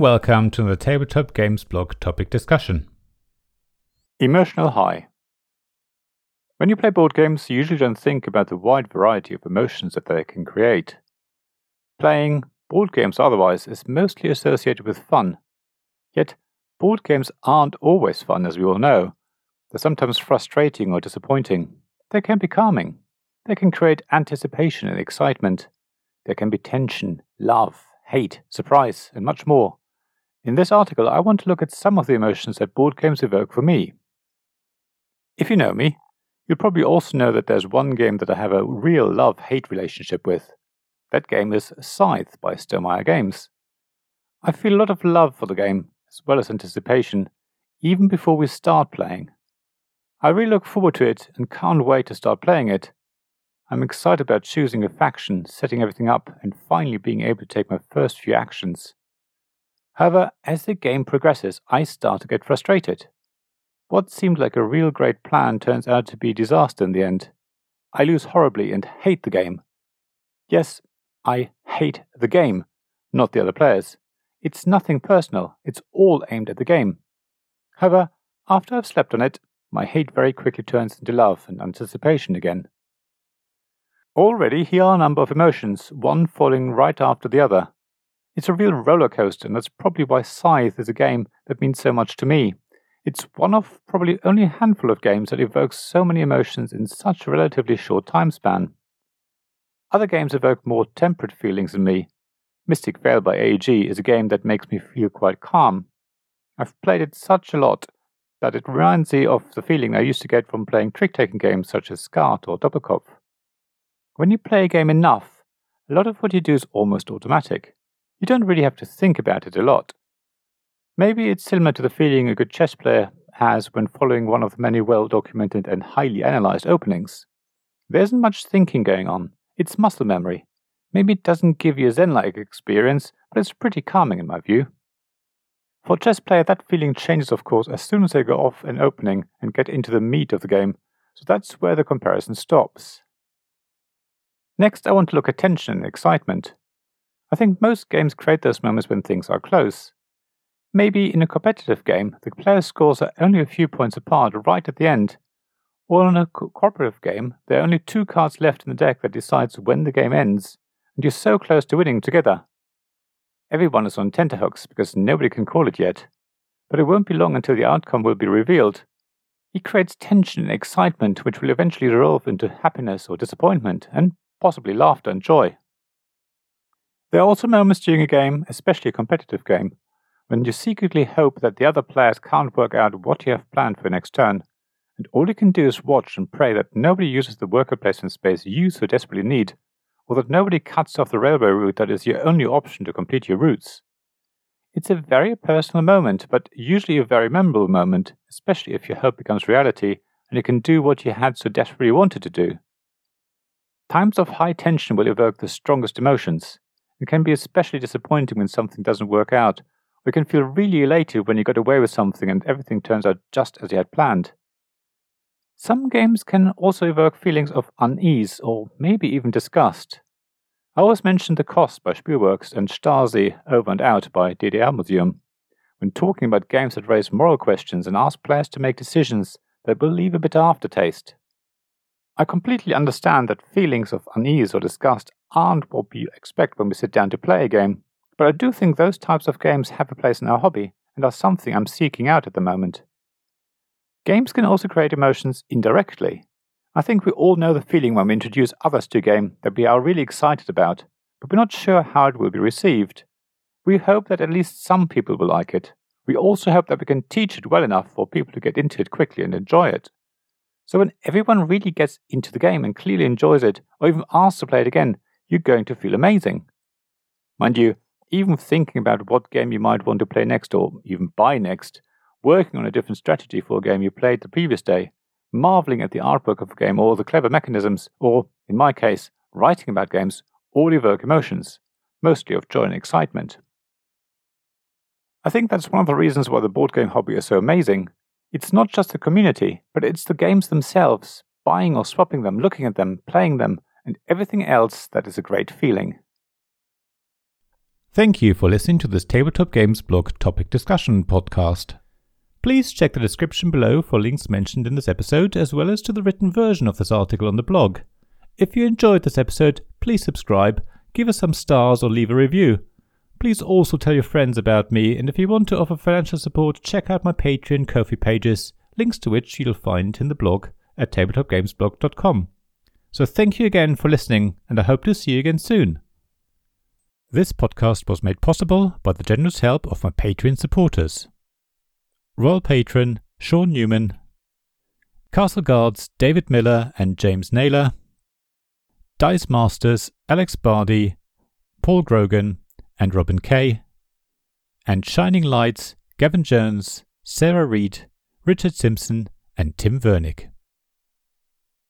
welcome to the Tabletop Games blog topic discussion. Emotional high. When you play board games, you usually don't think about the wide variety of emotions that they can create. Playing board games otherwise is mostly associated with fun. Yet, board games aren't always fun, as we all know. They're sometimes frustrating or disappointing. They can be calming. They can create anticipation and excitement. There can be tension, love, hate, surprise, and much more. In this article, I want to look at some of the emotions that board games evoke for me. If you know me, you'll probably also know that there's one game that I have a real love hate relationship with. That game is Scythe by Stonemaier Games. I feel a lot of love for the game, as well as anticipation, even before we start playing. I really look forward to it and can't wait to start playing it. I'm excited about choosing a faction, setting everything up, and finally being able to take my first few actions. However, as the game progresses, I start to get frustrated. What seemed like a real great plan turns out to be disaster in the end. I lose horribly and hate the game. Yes, I hate the game, not the other players. It's nothing personal, it's all aimed at the game. However, after I've slept on it, my hate very quickly turns into love and anticipation again. Already, here are a number of emotions, one falling right after the other. It's a real roller coaster, and that's probably why Scythe is a game that means so much to me. It's one of probably only a handful of games that evokes so many emotions in such a relatively short time span. Other games evoke more temperate feelings in me. Mystic Vale by AEG is a game that makes me feel quite calm. I've played it such a lot that it reminds me of the feeling I used to get from playing trick taking games such as Skat or Doppelkopf. When you play a game enough, a lot of what you do is almost automatic. You don't really have to think about it a lot. Maybe it's similar to the feeling a good chess player has when following one of the many well documented and highly analyzed openings. There isn't much thinking going on, it's muscle memory. Maybe it doesn't give you a Zen like experience, but it's pretty calming in my view. For a chess player, that feeling changes, of course, as soon as they go off an opening and get into the meat of the game, so that's where the comparison stops. Next, I want to look at tension and excitement. I think most games create those moments when things are close. Maybe in a competitive game, the players' scores are only a few points apart right at the end, or in a co- cooperative game, there are only two cards left in the deck that decides when the game ends, and you're so close to winning together. Everyone is on tenterhooks because nobody can call it yet, but it won't be long until the outcome will be revealed. It creates tension and excitement, which will eventually resolve into happiness or disappointment, and possibly laughter and joy. There are also moments during a game, especially a competitive game, when you secretly hope that the other players can't work out what you have planned for next turn, and all you can do is watch and pray that nobody uses the worker placement space you so desperately need, or that nobody cuts off the railway route that is your only option to complete your routes. It's a very personal moment, but usually a very memorable moment, especially if your hope becomes reality and you can do what you had so desperately wanted to do. Times of high tension will evoke the strongest emotions. It can be especially disappointing when something doesn't work out, We can feel really elated when you got away with something and everything turns out just as you had planned. Some games can also evoke feelings of unease or maybe even disgust. I always mention The Cost by Spielworxx and Stasi Over and Out by DDR Museum when talking about games that raise moral questions and ask players to make decisions that will leave a bitter aftertaste. I completely understand that feelings of unease or disgust aren't what we expect when we sit down to play a game, but I do think those types of games have a place in our hobby and are something I'm seeking out at the moment. Games can also create emotions indirectly. I think we all know the feeling when we introduce others to a game that we are really excited about, but we're not sure how it will be received. We hope that at least some people will like it. We also hope that we can teach it well enough for people to get into it quickly and enjoy it. So when everyone really gets into the game and clearly enjoys it, or even asks to play it again, you're going to feel amazing. Mind you, even thinking about what game you might want to play next or even buy next, working on a different strategy for a game you played the previous day, marveling at the artwork of a game or the clever mechanisms, or, in my case, writing about games, all evoke emotions, mostly of joy and excitement. I think that's one of the reasons why the board game hobby is so amazing. It's not just the community, but it's the games themselves, buying or swapping them, looking at them, playing them, and everything else that is a great feeling. Thank you for listening to this Tabletop Games blog topic discussion podcast. Please check the description below for links mentioned in this episode, as well as to the written version of this article on the blog. If you enjoyed this episode, please subscribe, give us some stars, or leave a review. Please also tell your friends about me, and if you want to offer financial support, check out my Patreon Ko-fi pages, links to which you'll find in the blog at tabletopgamesblog.com. So thank you again for listening, and I hope to see you again soon. This podcast was made possible by the generous help of my Patreon supporters. Royal Patron Sean Newman, Castle Guards David Miller and James Naylor, Dice Masters Alex Bardi, Paul Grogan and Robin Kay, and Shining Lights Gavin Jones, Sarah Reed, Richard Simpson, and Tim Vernick.